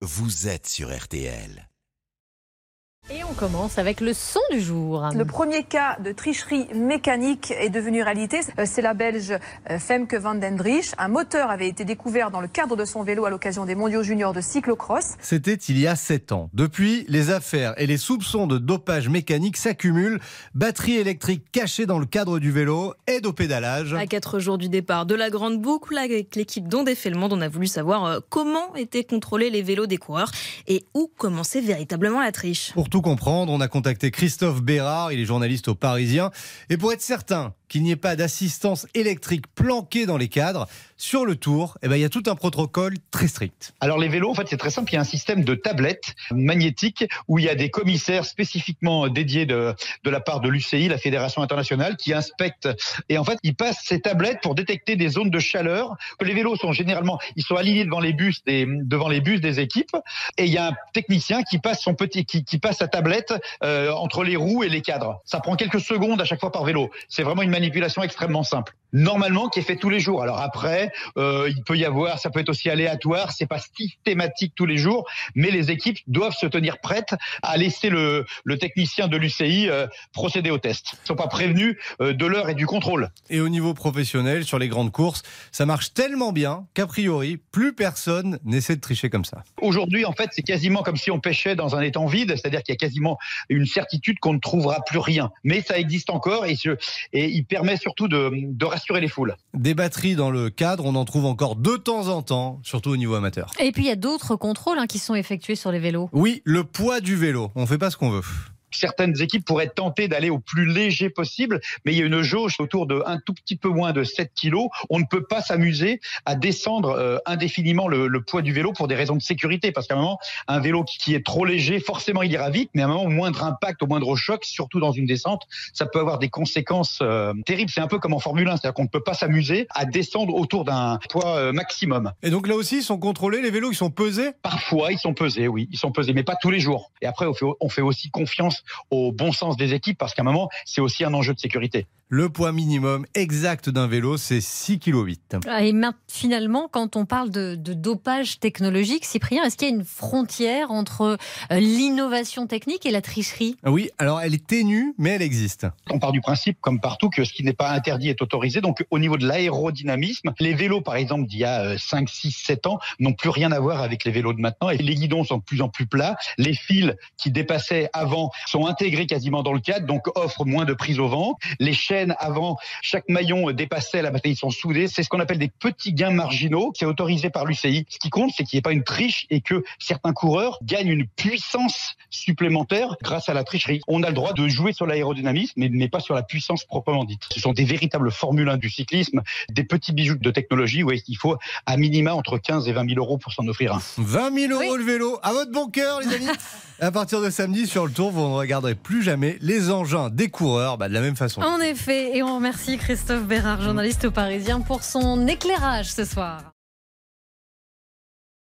vous êtes sur RTL. Et on commence avec le son du jour. Le premier cas de tricherie mécanique est devenu réalité. Euh, C'est la Belge euh, Femke van den Driesch. Un moteur avait été découvert dans le cadre de son vélo à l'occasion des mondiaux juniors de cyclocross. C'était il y a 7 ans. Depuis, les affaires et les soupçons de dopage mécanique s'accumulent. Batterie électrique cachée dans le cadre du vélo, aide au pédalage. À 4 jours du départ de la grande boucle, avec l'équipe dont défait le monde, on a voulu savoir euh, comment étaient contrôlés les vélos des coureurs et où commençait véritablement la triche. Pour tout comprendre, on a contacté Christophe Bérard, il est journaliste au Parisien. Et pour être certain qu'il n'y ait pas d'assistance électrique planquée dans les cadres, sur le tour, eh ben, il y a tout un protocole très strict. Alors les vélos, en fait, c'est très simple. Il y a un système de tablettes magnétiques où il y a des commissaires spécifiquement dédiés de, de la part de l'UCI, la Fédération internationale, qui inspectent. Et en fait, ils passent ces tablettes pour détecter des zones de chaleur. Les vélos sont généralement, ils sont alignés devant les bus des, devant les bus des équipes. Et il y a un technicien qui passe son petit, qui, passe sa tablette euh, entre les roues et les cadres. Ça prend quelques secondes à chaque fois par vélo. C'est vraiment une manipulation extrêmement simple. Normalement, qui est fait tous les jours. Alors après, euh, il peut y avoir, ça peut être aussi aléatoire, c'est pas systématique tous les jours, mais les équipes doivent se tenir prêtes à laisser le, le technicien de l'UCI euh, procéder au test. Ils sont pas prévenus euh, de l'heure et du contrôle. Et au niveau professionnel, sur les grandes courses, ça marche tellement bien qu'a priori, plus personne n'essaie de tricher comme ça. Aujourd'hui, en fait, c'est quasiment comme si on pêchait dans un étang vide, c'est-à-dire qu'il y a quasiment une certitude qu'on ne trouvera plus rien. Mais ça existe encore et, je, et il permet surtout de, de rassurer les foules. Des batteries dans le cadre, on en trouve encore de temps en temps, surtout au niveau amateur. Et puis il y a d'autres contrôles hein, qui sont effectués sur les vélos. Oui, le poids du vélo, on fait pas ce qu'on veut. Certaines équipes pourraient tenter d'aller au plus léger possible, mais il y a une jauge autour de un tout petit peu moins de 7 kilos. On ne peut pas s'amuser à descendre euh, indéfiniment le, le, poids du vélo pour des raisons de sécurité, parce qu'à un moment, un vélo qui, qui, est trop léger, forcément il ira vite, mais à un moment, au moindre impact, au moindre choc, surtout dans une descente, ça peut avoir des conséquences euh, terribles. C'est un peu comme en Formule 1, c'est-à-dire qu'on ne peut pas s'amuser à descendre autour d'un poids euh, maximum. Et donc là aussi, ils sont contrôlés, les vélos, ils sont pesés? Parfois, ils sont pesés, oui, ils sont pesés, mais pas tous les jours. Et après, on fait, on fait aussi confiance au bon sens des équipes parce qu'à un moment, c'est aussi un enjeu de sécurité. Le poids minimum exact d'un vélo, c'est 6,8 kg. Et finalement, quand on parle de, de dopage technologique, Cyprien, est-ce qu'il y a une frontière entre euh, l'innovation technique et la tricherie? Oui, alors elle est ténue, mais elle existe. On part du principe, comme partout, que ce qui n'est pas interdit est autorisé. Donc au niveau de l'aérodynamisme, les vélos, par exemple, d'il y a 5, 6, 7 ans, n'ont plus rien à voir avec les vélos de maintenant. Et les guidons sont de plus en plus plats. Les fils qui dépassaient avant sont intégrés quasiment dans le cadre, donc offrent moins de prise au vent. Les chaînes avant, chaque maillon dépassait la bataille, ils sont soudés. C'est ce qu'on appelle des petits gains marginaux, qui est autorisé par l'UCI. Ce qui compte, c'est qu'il n'y ait pas une triche et que certains coureurs gagnent une puissance supplémentaire grâce à la tricherie. On a le droit de jouer sur l'aérodynamisme, mais, mais pas sur la puissance proprement dite. Ce sont des véritables Formule 1 du cyclisme, des petits bijoux de technologie où il faut à minima entre 15 et 20 000 euros pour s'en offrir un. 20 000 euros oui. le vélo, à votre bon cœur, les amis. à partir de samedi, sur le tour, vous ne regarderez plus jamais les engins des coureurs bah, de la même façon. En effet, et on remercie Christophe Bérard, journaliste au Parisien, pour son éclairage ce soir.